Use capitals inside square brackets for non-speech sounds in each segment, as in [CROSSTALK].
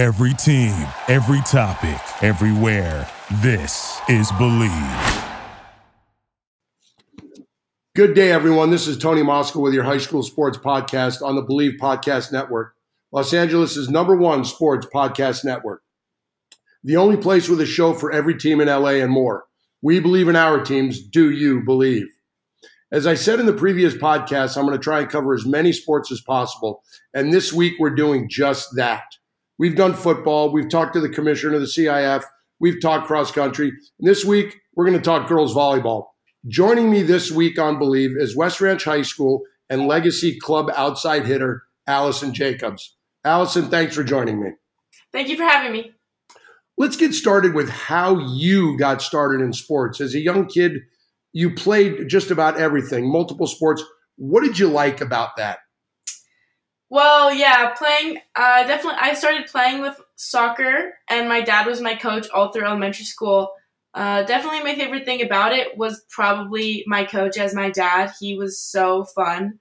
Every team, every topic, everywhere. This is Bleav. Good day, everyone. This is Tony Mosca with your high school sports podcast on the Bleav Podcast Network, Los Angeles' number one sports podcast network. The only place with a show for every team in LA and more. We believe in our teams. Do you believe? As I said in the previous podcast, I'm going to try and cover as many sports as possible. And this week, we're doing just that. We've done football. We've talked to the commissioner of the CIF. We've talked cross country. And this week, we're going to talk girls volleyball. Joining me this week on Bleav is West Ranch High School and Legacy Club outside hitter, Allison Jacobs. Allison, thanks for joining me. Thank you for having me. Let's get started with how you got started in sports. As a young kid, you played just about everything, multiple sports. What did you like about that? Well, yeah, playing. Uh, definitely, I started playing with soccer, and my dad was my coach all through elementary school. Uh, definitely, my favorite thing about it was probably my coach as my dad. He was so fun,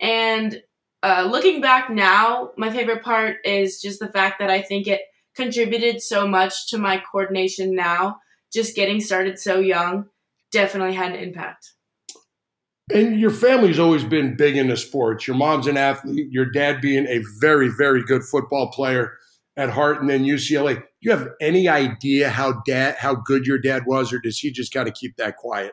and uh, looking back now, my favorite part is just the fact that I think it contributed so much to my coordination now. Just getting started so young definitely had an impact. And your family's always been big into sports. Your mom's an athlete, your dad being a very, very good football player at heart, and then UCLA. You have any idea how dad how good your dad was, or does he just kind of keep that quiet?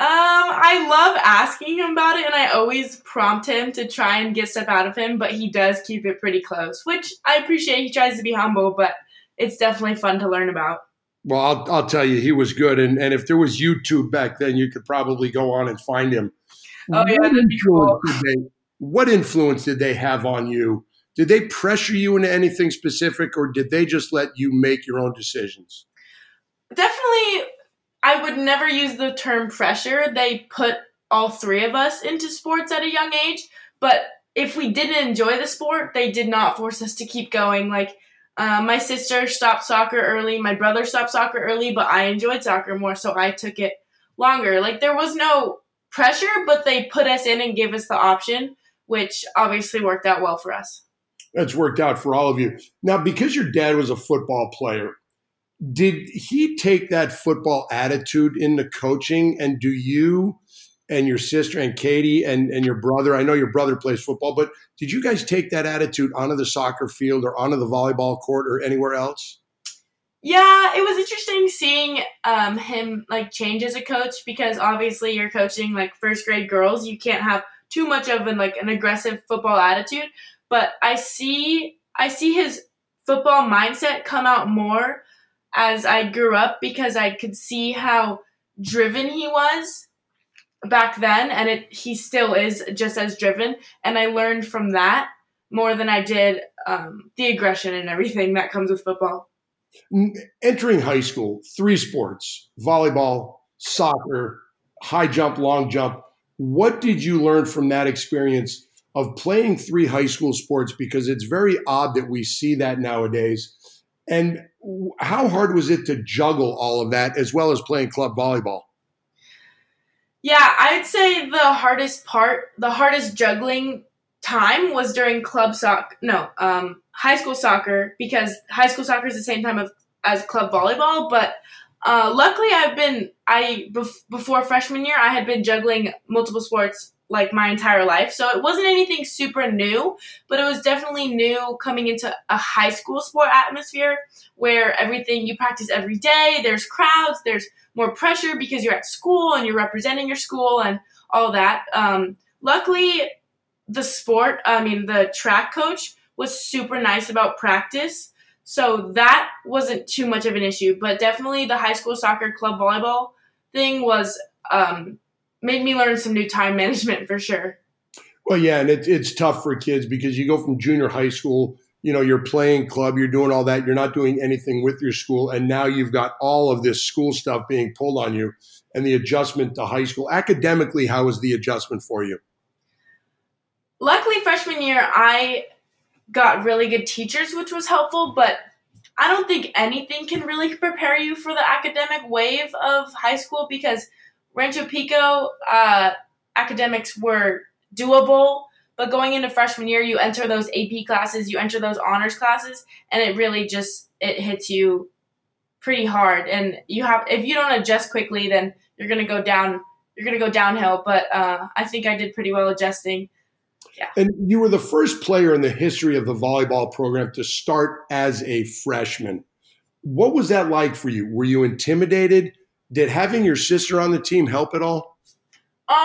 Um, I love asking him about it, and I always prompt him to try and get stuff out of him, but he does keep it pretty close, which I appreciate. He tries to be humble, but it's definitely fun to learn about. Well, I'll, I'll tell you, he was good. And, and if there was YouTube back then, you could probably go on and find him. Oh, yeah, what influence, cool. did they, what influence did they have on you? Did they pressure you into anything specific, or did they just let you make your own decisions? Definitely, I would never use the term pressure. They put all three of us into sports at a young age, but if we didn't enjoy the sport, they did not force us to keep going. Like, uh, my sister stopped soccer early. My brother stopped soccer early, but I enjoyed soccer more, so I took it longer. Like there was no pressure, but they put us in and gave us the option, which obviously worked out well for us. That's worked out for all of you. Now, because your dad was a football player, did he take that football attitude into coaching? And do you and your sister and Katie and, and your brother. I know your brother plays football, but did you guys take that attitude onto the soccer field or onto the volleyball court or anywhere else? Yeah, it was interesting seeing um, him like change as a coach because obviously you're coaching like first grade girls. You can't have too much of an like an aggressive football attitude. But I see I see his football mindset come out more as I grew up because I could see how driven he was back then and it he still is just as driven. And i learned from that more than i did um, the aggression and everything that comes with football. Entering high school three sports volleyball soccer high jump long jump. What did you learn from that experience of playing three high school sports? Because it's very odd that we see that nowadays. And how hard was it to juggle all of that as well as playing club volleyball yeah, I'd say the hardest part, the hardest juggling time was during club soccer. No, um, high school soccer because high school soccer is the same time of, as club volleyball. But uh, luckily, I've been I bef- before freshman year I had been juggling multiple sports like my entire life, so it wasn't anything super new. But it was definitely new coming into a high school sport atmosphere where everything you practice every day. There's crowds. There's more pressure because you're at school and you're representing your school and all that. Um, luckily, the sport, I mean, the track coach was super nice about practice. So that wasn't too much of an issue, but definitely the high school soccer club volleyball thing was um, made me learn some new time management for sure. Well, yeah, and it, it's tough for kids because you go from junior high school you know you're playing club you're doing all that you're not doing anything with your school and now you've got all of this school stuff being pulled on you and the adjustment to high school academically how was the adjustment for you luckily freshman year i got really good teachers which was helpful but i don't think anything can really prepare you for the academic wave of high school because rancho pico uh, academics were doable But going into freshman year, you enter those AP classes, you enter those honors classes, and it really just it hits you pretty hard. And you have if you don't adjust quickly, then you're gonna go down. You're gonna go downhill. But uh, I think I did pretty well adjusting. Yeah. And you were the first player in the history of the volleyball program to start as a freshman. What was that like for you? Were you intimidated? Did having your sister on the team help at all? Um,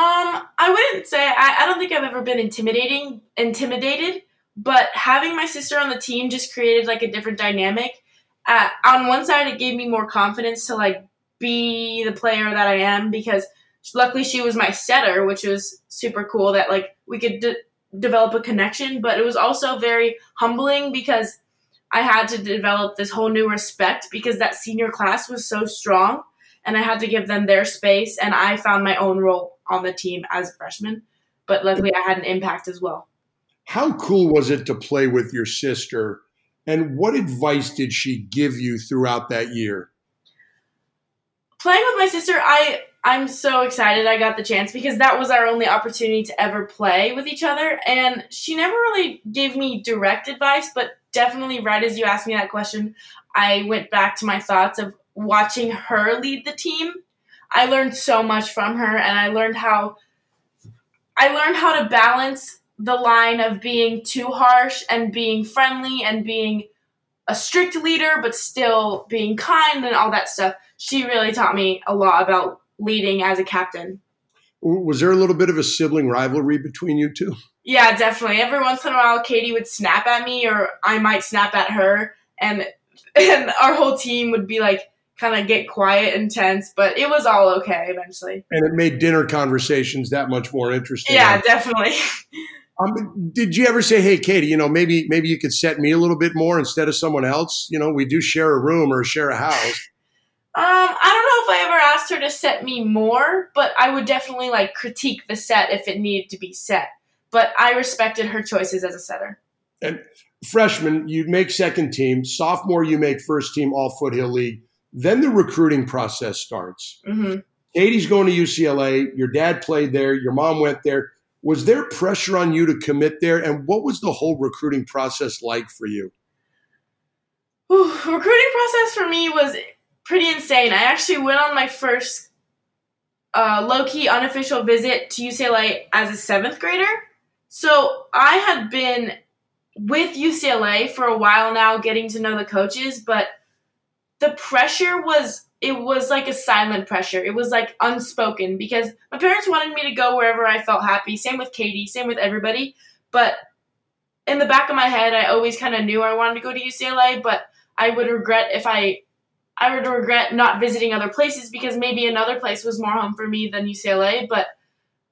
I wouldn't say I, I don't think I've ever been intimidating intimidated, but having my sister on the team just created like a different dynamic. Uh, on one side, it gave me more confidence to like be the player that I am because luckily she was my setter, which was super cool that like we could de- develop a connection. But it was also very humbling because I had to develop this whole new respect because that senior class was so strong and I had to give them their space and I found my own role on the team as a freshman. But luckily I had an impact as well. How cool was it to play with your sister and what advice did she give you throughout that year? Playing with my sister, I I'm so excited I got the chance because that was our only opportunity to ever play with each other. And she never really gave me direct advice, but definitely right as you asked me that question, I went back to my thoughts of watching her lead the team. I learned so much from her and I learned how I learned how to balance the line of being too harsh and being friendly and being a strict leader but still being kind and all that stuff. She really taught me a lot about leading as a captain. Was there a little bit of a sibling rivalry between you two? [LAUGHS] Yeah, definitely. Every once in a while, Katie would snap at me, or I might snap at her, and [LAUGHS] and our whole team would be like kind of get quiet and tense. But it was all okay eventually. And it made dinner conversations that much more interesting. Yeah, definitely. [LAUGHS] Um, did you ever say, "Hey, Katie, you know, maybe maybe you could set me a little bit more instead of someone else? You know, we do share a room or share a house." Um, I don't know if I ever asked her to set me more, but I would definitely like critique the set if it needed to be set. But I respected her choices as a setter. And freshman, you make second team. Sophomore, you make first team All Foothill League. Then the recruiting process starts. Mm-hmm. Katie's going to UCLA. Your dad played there. Your mom went there. Was there pressure on you to commit there? And what was the whole recruiting process like for you? Ooh, recruiting process for me was pretty insane. I actually went on my first uh, low key unofficial visit to UCLA as a seventh grader. So I had been with UCLA for a while now, getting to know the coaches, but the pressure was it was like a silent pressure. It was like unspoken because my parents wanted me to go wherever I felt happy. Same with Katie, same with everybody. But in the back of my head, I always kind of knew I wanted to go to UCLA, but I would regret if I I would regret not visiting other places because maybe another place was more home for me than UCLA. But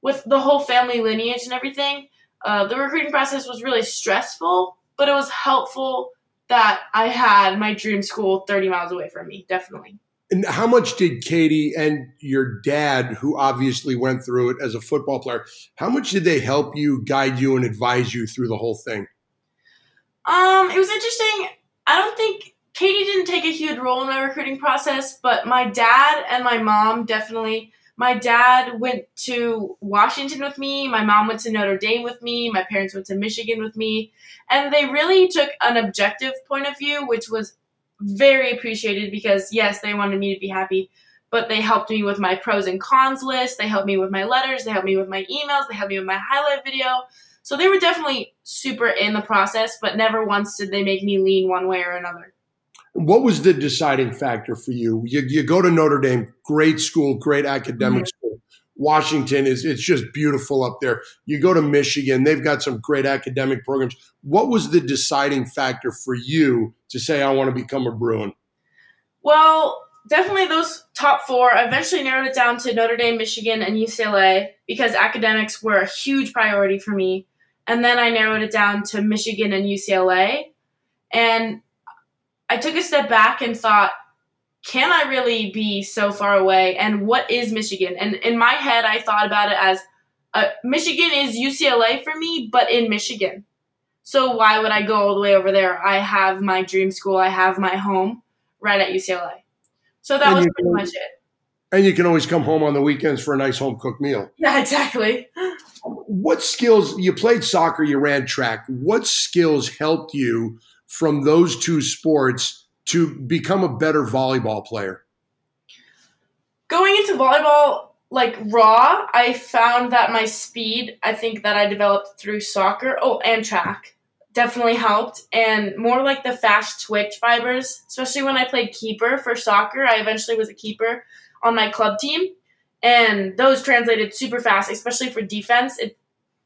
with the whole family lineage and everything, uh, the recruiting process was really stressful, but it was helpful that I had my dream school 30 miles away from me, definitely. And how much did Katie and your dad, who obviously went through it as a football player, how much did they help you, guide you, and advise you through the whole thing? Um, it was interesting. I don't think Katie didn't take a huge role in my recruiting process, but my dad and my mom definitely. My dad went to Washington with me. My mom went to Notre Dame with me. My parents went to Michigan with me. And they really took an objective point of view, which was very appreciated because, yes, they wanted me to be happy, but they helped me with my pros and cons list. They helped me with my letters. They helped me with my emails. They helped me with my highlight video. So they were definitely super in the process, but never once did they make me lean one way or another. What was the deciding factor for you? You, you go to Notre Dame, great school, great academic mm-hmm. school. Washington is it's just beautiful up there. You go to Michigan, they've got some great academic programs. What was the deciding factor for you to say I want to become a Bruin? Well, definitely those top four. I eventually narrowed it down to Notre Dame, Michigan, and UCLA because academics were a huge priority for me. And then I narrowed it down to Michigan and UCLA. And I took a step back and thought, can I really be so far away? And what is Michigan? And in my head, I thought about it as uh, Michigan is UCLA for me, but in Michigan. So why would I go all the way over there? I have my dream school, I have my home right at UCLA. So that and was pretty much it. And you can always come home on the weekends for a nice home cooked meal. [LAUGHS] Yeah, exactly. What skills you played soccer, you ran track. What skills helped you from those two sports to become a better volleyball player? Going into volleyball, like raw, I found that my speed, I think that I developed through soccer. Oh, and track definitely helped. And more like the fast twitch fibers, especially when I played keeper for soccer. I eventually was a keeper on my club team. And those translated super fast, especially for defense. It,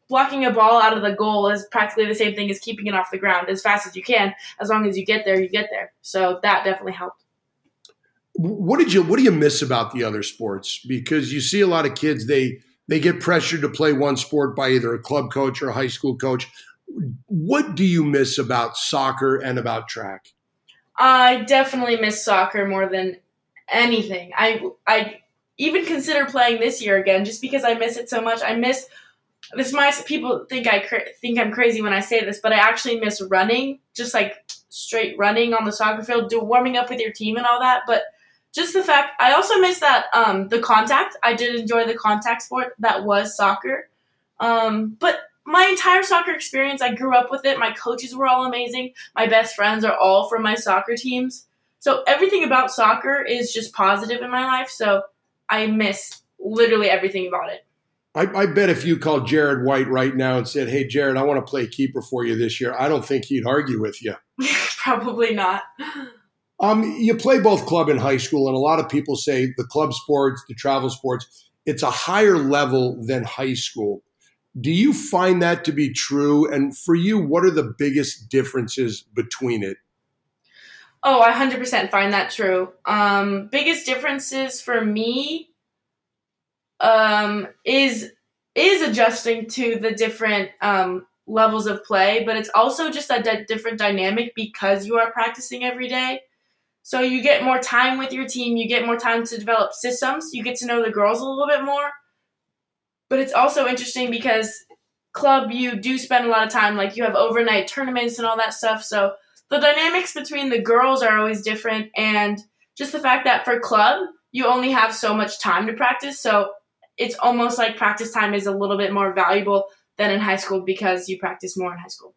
blocking a ball out of the goal is practically the same thing as keeping it off the ground as fast as you can. As long as you get there, you get there. So that definitely helped. What did you What do you miss about the other sports? Because you see a lot of kids they they get pressured to play one sport by either a club coach or a high school coach. What do you miss about soccer and about track? I definitely miss soccer more than anything. I I even consider playing this year again just because I miss it so much. I miss this might people think I cra- think I'm crazy when I say this, but I actually miss running, just like straight running on the soccer field, do warming up with your team and all that. But just the fact I also miss that um, the contact. I did enjoy the contact sport that was soccer. Um, but my entire soccer experience, I grew up with it. My coaches were all amazing. My best friends are all from my soccer teams. So everything about soccer is just positive in my life. So I miss literally everything about it. I, I, bet if you called Jared White right now and said, "Hey, Jared, I want to play keeper for you this year," I don't think he'd argue with you. [LAUGHS] Probably not. Um, you play both club and high school, and a lot of people say the club sports, the travel sports, it's a higher level than high school. Do you find that to be true? And for you, what are the biggest differences between it? Oh, I 100% find that true. Um, biggest differences for me um, is is adjusting to the different um, levels of play, but it's also just a d- different dynamic because you are practicing every day. So you get more time with your team, you get more time to develop systems, you get to know the girls a little bit more. But it's also interesting because club you do spend a lot of time like you have overnight tournaments and all that stuff. So the dynamics between the girls are always different and just the fact that for club you only have so much time to practice. So it's almost like practice time is a little bit more valuable than in high school because you practice more in high school.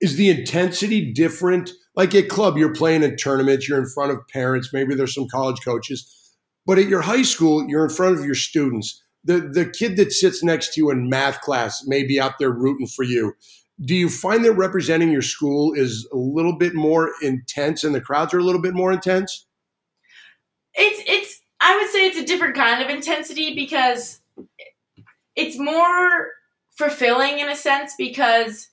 Is the intensity different like at club, you're playing in tournaments, you're in front of parents, maybe there's some college coaches. But at your high school, you're in front of your students. The the kid that sits next to you in math class may be out there rooting for you. Do you find that representing your school is a little bit more intense and the crowds are a little bit more intense? It's it's I would say it's a different kind of intensity because it's more fulfilling in a sense because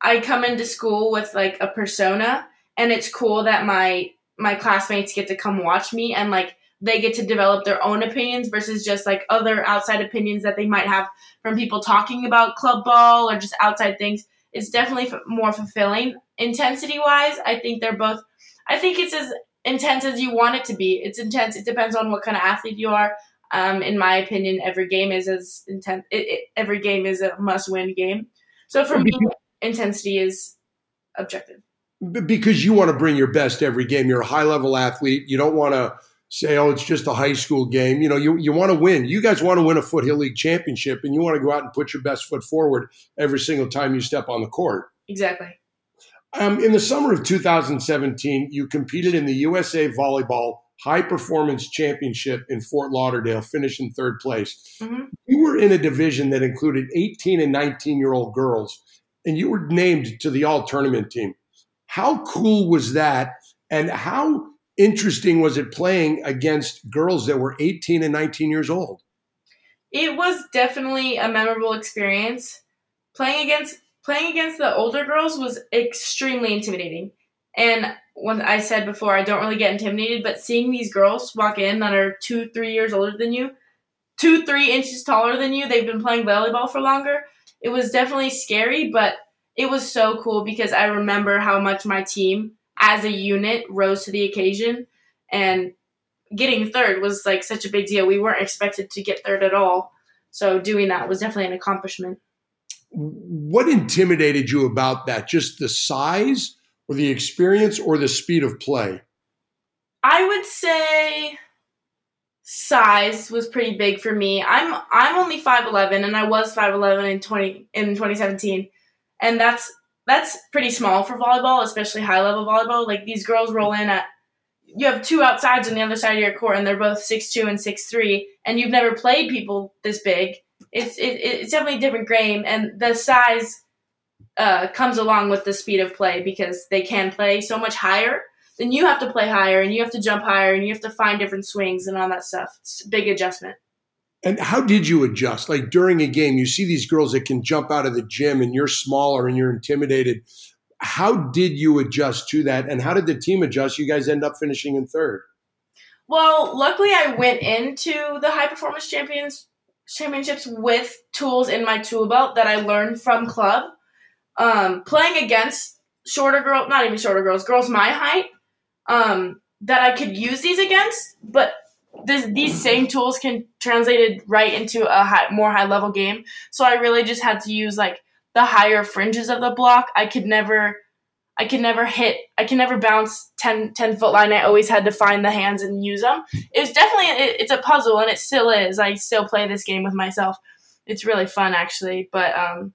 I come into school with like a persona and it's cool that my my classmates get to come watch me and like they get to develop their own opinions versus just like other outside opinions that they might have from people talking about club ball or just outside things. It's definitely more fulfilling. Intensity wise i think they're both i think it's as intense as you want it to be. It's intense. It depends on what kind of athlete you are um, in my opinion every game is as intense it, it, every game is a must win game so for me intensity is objective because you want to bring your best every game. You're a high level athlete. You don't want to say, "Oh, it's just a high school game." You know, you you want to win. You guys want to win a Foothill League championship, and you want to go out and put your best foot forward every single time you step on the court. Exactly. Um, in the summer of 2017, you competed in the USA Volleyball High Performance Championship in Fort Lauderdale, finishing third place. Mm-hmm. You were in a division that included 18 and 19 year old girls, and you were named to the All Tournament team. How cool was that? And how interesting was it playing against girls that were 18 and 19 years old? It was definitely a memorable experience. Playing against playing against the older girls was extremely intimidating. And when I said before, I don't really get intimidated, but seeing these girls walk in that are two, three years older than you, two, three inches taller than you, they've been playing volleyball for longer. It was definitely scary, but it was so cool because I remember how much my team as a unit rose to the occasion and getting third was like such a big deal. We weren't expected to get third at all. So doing that was definitely an accomplishment. What intimidated you about that? Just the size or the experience or the speed of play? I would say size was pretty big for me. I'm I'm only 5'11 and I was 5'11 in 20 in 2017. And that's that's pretty small for volleyball, especially high level volleyball. Like these girls roll in at you have two outsides on the other side of your court and they're both six two and six three, and you've never played people this big. It's it, it's definitely a different game and the size uh, comes along with the speed of play because they can play so much higher then you have to play higher and you have to jump higher and you have to find different swings and all that stuff. It's a big adjustment. And how did you adjust? Like during a game, you see these girls that can jump out of the gym and you're smaller and you're intimidated. How did you adjust to that? And how did the team adjust? You guys end up finishing in third. Well, luckily I went into the high performance champions championships with tools in my tool belt that I learned from club. Um, playing against shorter girls, not even shorter girls, girls my height, um, that I could use these against, but this, these same tools can translated right into a high, more high level game. So I really just had to use like the higher fringes of the block. I could never, I could never hit, I can never bounce 10, 10 foot line. I always had to find the hands and use them. It was definitely, it, it's a puzzle and it still is. I still play this game with myself. It's really fun actually, but um,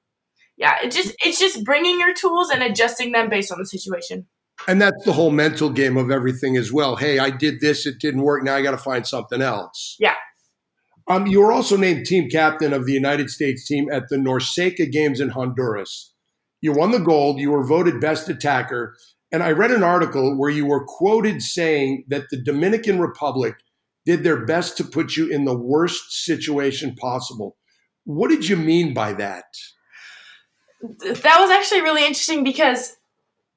yeah, it just, it's just bringing your tools and adjusting them based on the situation. And that's the whole mental game of everything as well. Hey, I did this, it didn't work. Now I got to find something else. Yeah. Um, you were also named team captain of the United States team at the NORCECA Games in Honduras. You won the gold. You were voted best attacker. And I read an article where you were quoted saying that the Dominican Republic did their best to put you in the worst situation possible. What did you mean by that? That was actually really interesting because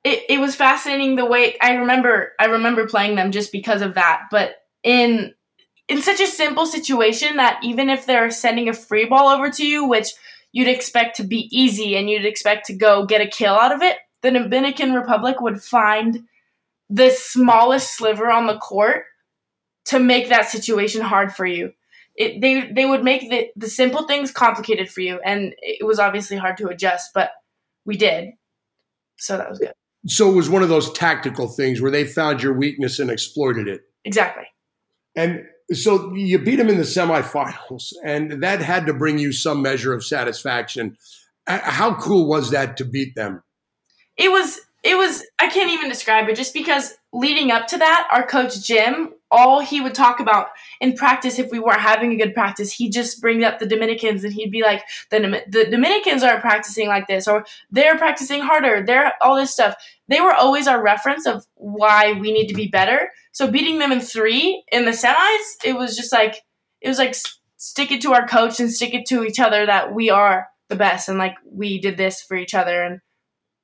it, it was fascinating the way I remember I remember playing them just because of that. But in in such a simple situation that even if they're sending a free ball over to you, which you'd expect to be easy and you'd expect to go get a kill out of it, the Dominican Republic would find the smallest sliver on the court to make that situation hard for you. It, they they would make the, the simple things complicated for you, and it was obviously hard to adjust, but we did. So that was good so it was one of those tactical things where they found your weakness and exploited it. Exactly. And so you beat them in the semifinals, and that had to bring you some measure of satisfaction. How cool was that to beat them? It was. It was. I can't even describe it. Just because leading up to that, our coach Jim all he would talk about in practice if we weren't having a good practice he'd just bring up the dominicans and he'd be like the, the dominicans aren't practicing like this or they're practicing harder. They're all this stuff. They were always our reference of why we need to be better. So beating them in three in the semis it was just like it was like stick it to our coach and stick it to each other that we are the best and like we did this for each other and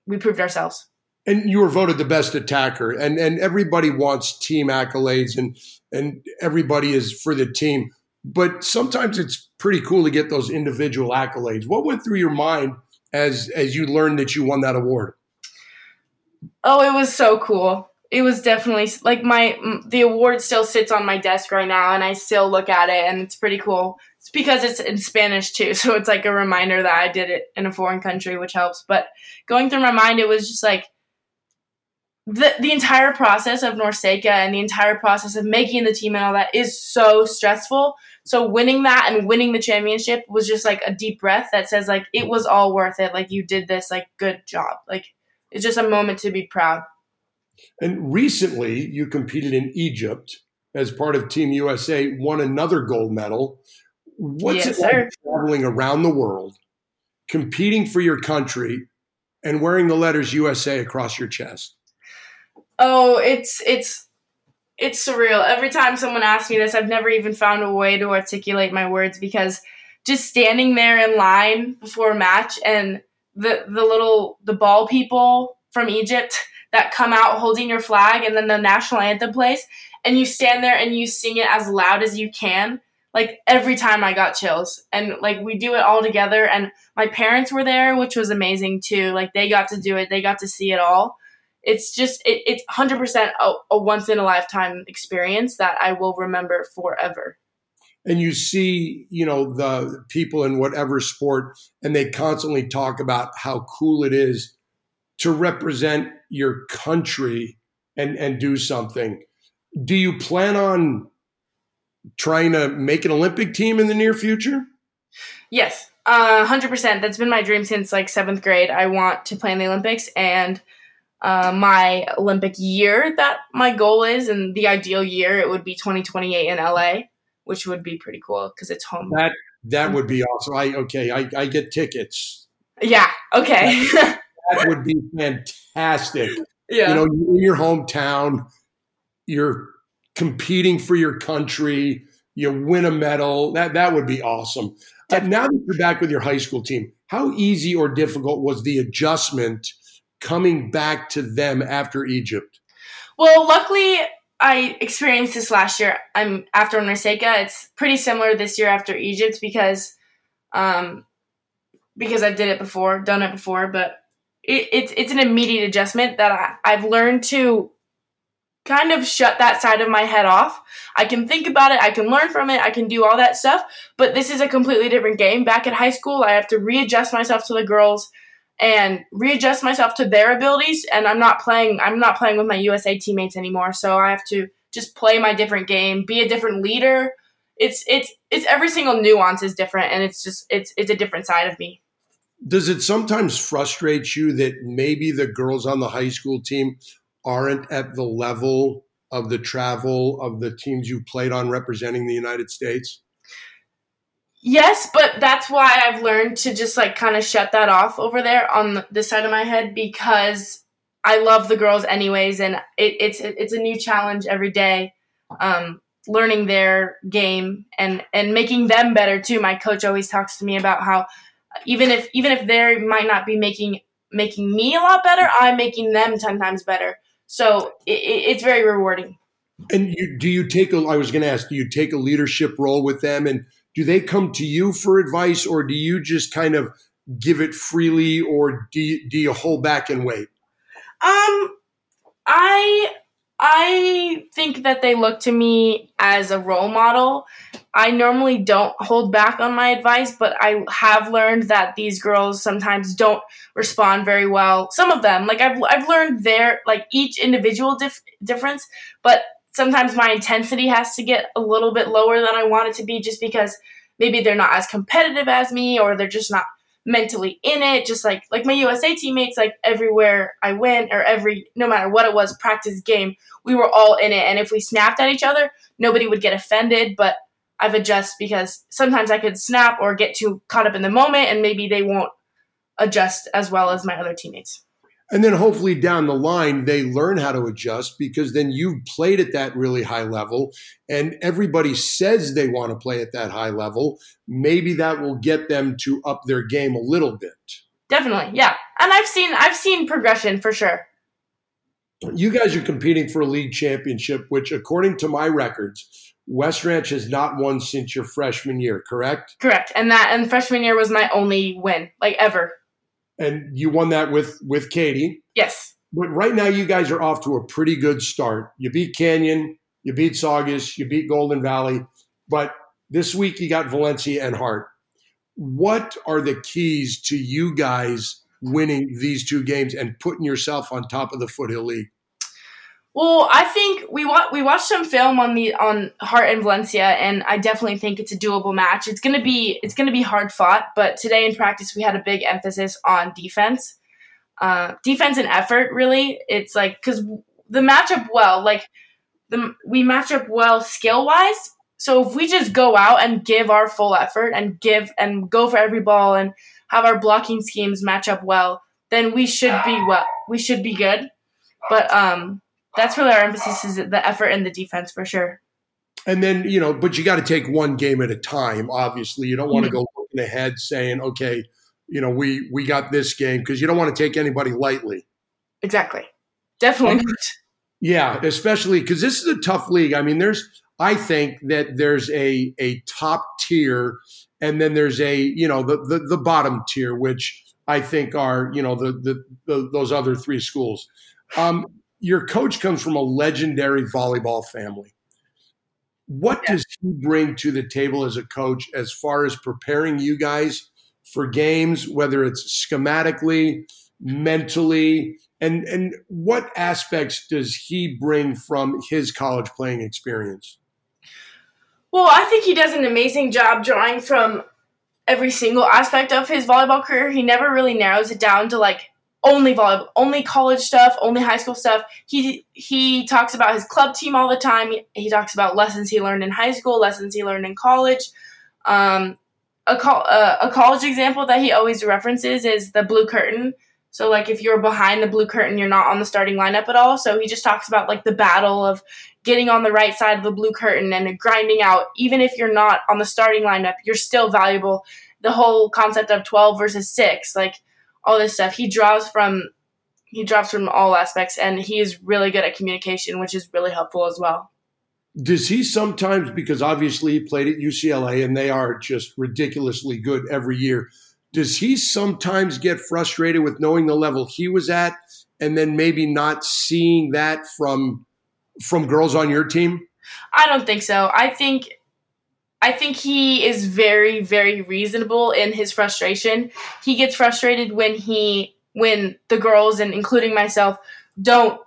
we proved ourselves and you were voted the best attacker. And and everybody wants team accolades and and everybody is for the team. But sometimes it's pretty cool to get those individual accolades. What went through your mind as as you learned that you won that award? Oh it was so cool. It was definitely like my the award still sits on my desk right now and i still look at it and it's pretty cool. It's because it's in spanish too [LAUGHS] so it's like a reminder that i did it in a foreign country which helps. But going through my mind it was just like the the entire process of NORCECA and the entire process of making the team and all that is so stressful. So winning that and winning the championship was just like a deep breath that says like it was all worth it. Like you did this, like good job. Like it's just a moment to be proud. And recently you competed in Egypt as part of Team USA, won another gold medal. What's yes, it like sir. traveling around the world, competing for your country, and wearing the letters USA across your chest? Oh, it's it's it's surreal. Every time someone asks me this, I've never even found a way to articulate my words because just standing there in line before a match and the the little the ball people from Egypt that come out holding your flag and then the national anthem plays and you stand there and you sing it as loud as you can like every time I got chills. And like we do it all together and my parents were there which was amazing too. Like they got to do it. They got to see it all it's just it, it's 100% a, a once in a lifetime experience that i will remember forever and you see you know the people in whatever sport and they constantly talk about how cool it is to represent your country and and do something do you plan on trying to make an Olympic team in the near future? Yes, uh, hundred percent. That's been my dream since like seventh grade. I want to play in the Olympics, and uh, my Olympic year that my goal is, and the ideal year, it would be 2028 in LA, which would be pretty cool because it's home. That that would be awesome. I okay, I, I get tickets. Yeah. Okay. that, [LAUGHS] that would be fantastic. yeah. You know, in your hometown, you're competing for your country. You win a medal. That that would be awesome. Uh, now that you're back with your high school team, how easy or difficult was the adjustment coming back to them after Egypt? Well, luckily, I experienced this last year. I'm after NORCECA. It's pretty similar this year after Egypt because, um, because I did it before, done it before. But it, it's it's an immediate adjustment that I, I've learned to kind of shut that side of my head off. I can think about it, I can learn from it, I can do all that stuff, but this is a completely different game. Back at high school, I have to readjust myself to the girls and readjust myself to their abilities and I'm not playing I'm not playing with my USA teammates anymore. So I have to just play my different game, be a different leader. It's it's it's every single nuance is different and it's just it's it's a different side of me. Does it sometimes frustrate you that maybe the girls on the high school team aren't at the level of the travel of the teams you played on representing the United States? Yes, but that's why I've learned to just like kind of shut that off over there on this side of my head because I love the girls anyways, and it, it's it's a new challenge every day, um, learning their game and and making them better too. My coach always talks to me about how even if even if they might not be making making me a lot better, I'm making them ten times better. So it, it's very rewarding. And you, do you take a? I was going to ask, do you take a leadership role with them, and do they come to you for advice, or do you just kind of give it freely, or do you, do you hold back and wait? Um, I I think that they look to me as a role model. I normally don't hold back on my advice, but I have learned that these girls sometimes don't respond very well. Some of them, like I've I've learned their like each individual dif- difference, but sometimes my intensity has to get a little bit lower than I want it to be just because maybe they're not as competitive as me or they're just not mentally in it. Just like like my USA teammates like everywhere I went or every no matter what it was practice game we were all in it. And if we snapped at each other nobody would get offended but I've adjusted because sometimes I could snap or get too caught up in the moment and maybe they won't adjust as well as my other teammates and then hopefully down the line, they learn how to adjust because then you've played at that really high level and everybody says they want to play at that high level. Maybe that will get them to up their game a little bit. Definitely. Yeah. And I've seen I've seen progression for sure. You guys are competing for a league championship, which according to my records, West Ranch has not won since your freshman year, correct? Correct. And that and freshman year was my only win, like ever and you won that with with Katie. Yes. But right now, you guys are off to a pretty good start. You beat Canyon, you beat Saugus, you beat Golden Valley, but this week you got Valencia and Hart. What are the keys to you guys winning these two games and putting yourself on top of the Foothill League? Well, I think we wa- we watched some film on the on Hart and Valencia, and I definitely think it's a doable match. It's gonna be it's gonna be hard fought, but today in practice we had a big emphasis on defense, uh, defense and effort. Really, it's like because the matchup well, like the we match up well skill wise. So if we just go out and give our full effort and give and go for every ball and have our blocking schemes match up well, then we should be well. We should be good. But um, that's really our emphasis is the effort and the defense for sure. And then, you know, but you got to take one game at a time, obviously. You don't want to mm-hmm. go looking ahead saying, okay, you know, we we got this game because you don't want to take anybody lightly. Exactly. Definitely. Um, yeah, especially because this is a tough league. I mean, there's I think that there's a a top tier and then there's a, you know, the the, the bottom tier, which I think are, you know, the, the, the those other three schools. Um, your coach comes from a legendary volleyball family. What yeah. does he bring to the table as a coach as far as preparing you guys for games, whether it's schematically, mentally, and and what aspects does he bring from his college playing experience? Well, I think he does an amazing job drawing from every single aspect of his volleyball career. He never really narrows it down to like only volleyball, only college stuff, only high school stuff. He he talks about his club team all the time. He, talks about lessons he learned in high school, lessons he learned in college. Um, a, uh, a college example that he always references is the blue curtain. So like if you're behind the blue curtain, you're not on the starting lineup at all. So he just talks about like the battle of getting on the right side of the blue curtain and grinding out. Even if you're not on the starting lineup, you're still valuable. The whole concept of 12 versus 6, like all this stuff. He draws from he draws from all aspects and he is really good at communication, which is really helpful as well. Does he sometimes, because obviously he played at UCLA and they are just ridiculously good every year, does he sometimes get frustrated with knowing the level he was at and then maybe not seeing that from from girls on your team? I don't think so. I think I think he is very very reasonable in his frustration. He gets frustrated when he when the girls and including myself don't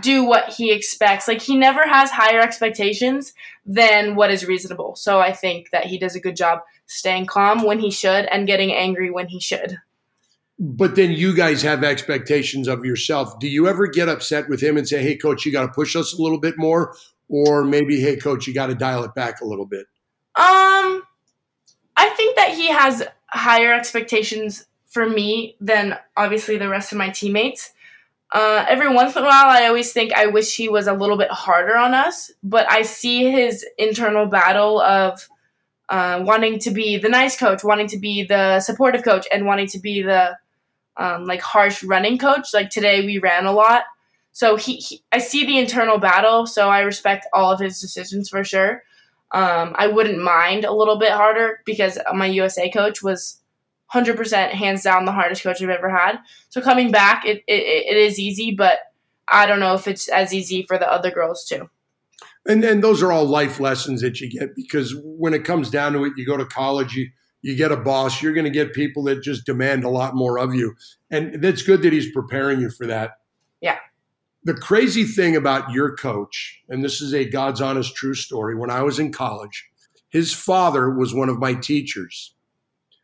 do what he expects. Like he never has higher expectations than what is reasonable. So I think that he does a good job staying calm when he should and getting angry when he should. But then you guys have expectations of yourself. Do you ever get upset with him and say, "Hey coach, you got to push us a little bit more?" Or maybe, "Hey coach, you got to dial it back a little bit?" Um I think that he has higher expectations for me than obviously the rest of my teammates. Uh, every once in a while, I always think I wish he was a little bit harder on us, but I see his internal battle of uh, wanting to be the nice coach, wanting to be the supportive coach, and wanting to be the um, like harsh running coach. Like today, we ran a lot, so he, he, I see the internal battle. So I respect all of his decisions for sure. Um, I wouldn't mind a little bit harder because my USA coach was 100% hands down the hardest coach I've ever had. So coming back, it, it, it is easy, but I don't know if it's as easy for the other girls too. And and those are all life lessons that you get because when it comes down to it, you go to college, you you get a boss, you're going to get people that just demand a lot more of you, and that's good that he's preparing you for that. Yeah. The crazy thing about your coach, and this is a God's honest true story. When I was in college, his father was one of my teachers.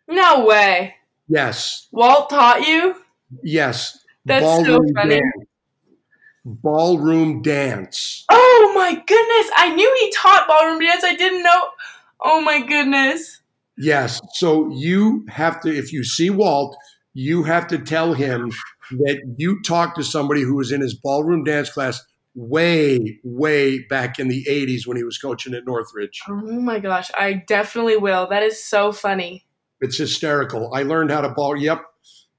No way. Yes. Walt taught you? Yes. That's Ballroom so funny. Dance. Ballroom dance. Oh my goodness. I knew he taught ballroom dance. I didn't know. Oh my goodness. Yes. So you have to, if you see Walt, you have to tell him that you talked to somebody who was in his ballroom dance class way, way back in the 80s when he was coaching at Northridge. Oh my gosh. I definitely will. That is so funny. It's hysterical. I learned how to ball. Yep.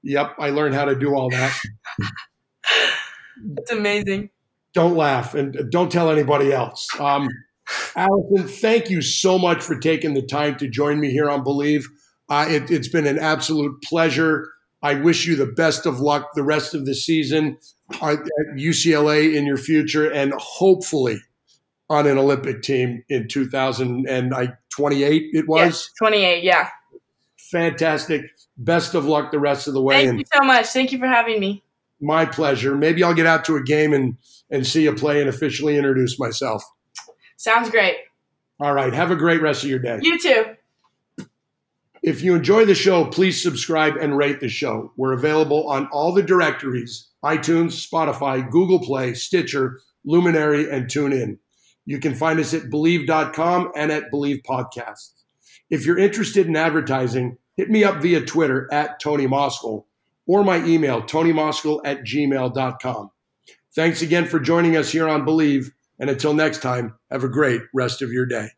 Yep. I learned how to do all that. It's amazing. Don't laugh and don't tell anybody else. Um, Allison, thank you so much for taking the time to join me here on Bleav. Uh, it, it's been an absolute pleasure. I wish you the best of luck the rest of the season at UCLA in your future, and hopefully on an Olympic team in 2028. It was yes, 28. Yeah fantastic. Best of luck the rest of the way. Thank and you so much. Thank you for having me. My pleasure. Maybe I'll get out to a game and, and see you play and officially introduce myself. Sounds great. All right. Have a great rest of your day. You too. If you enjoy the show, please subscribe and rate the show. We're available on all the directories iTunes, Spotify, Google Play, Stitcher, Luminary, and TuneIn. You can find us at Bleav.com and at Bleav Podcasts. If you're interested in advertising, hit me up via Twitter at Tony Moskal or my email, tonymoskal at gmail.com. Thanks again for joining us here on Bleav. And until next time, have a great rest of your day.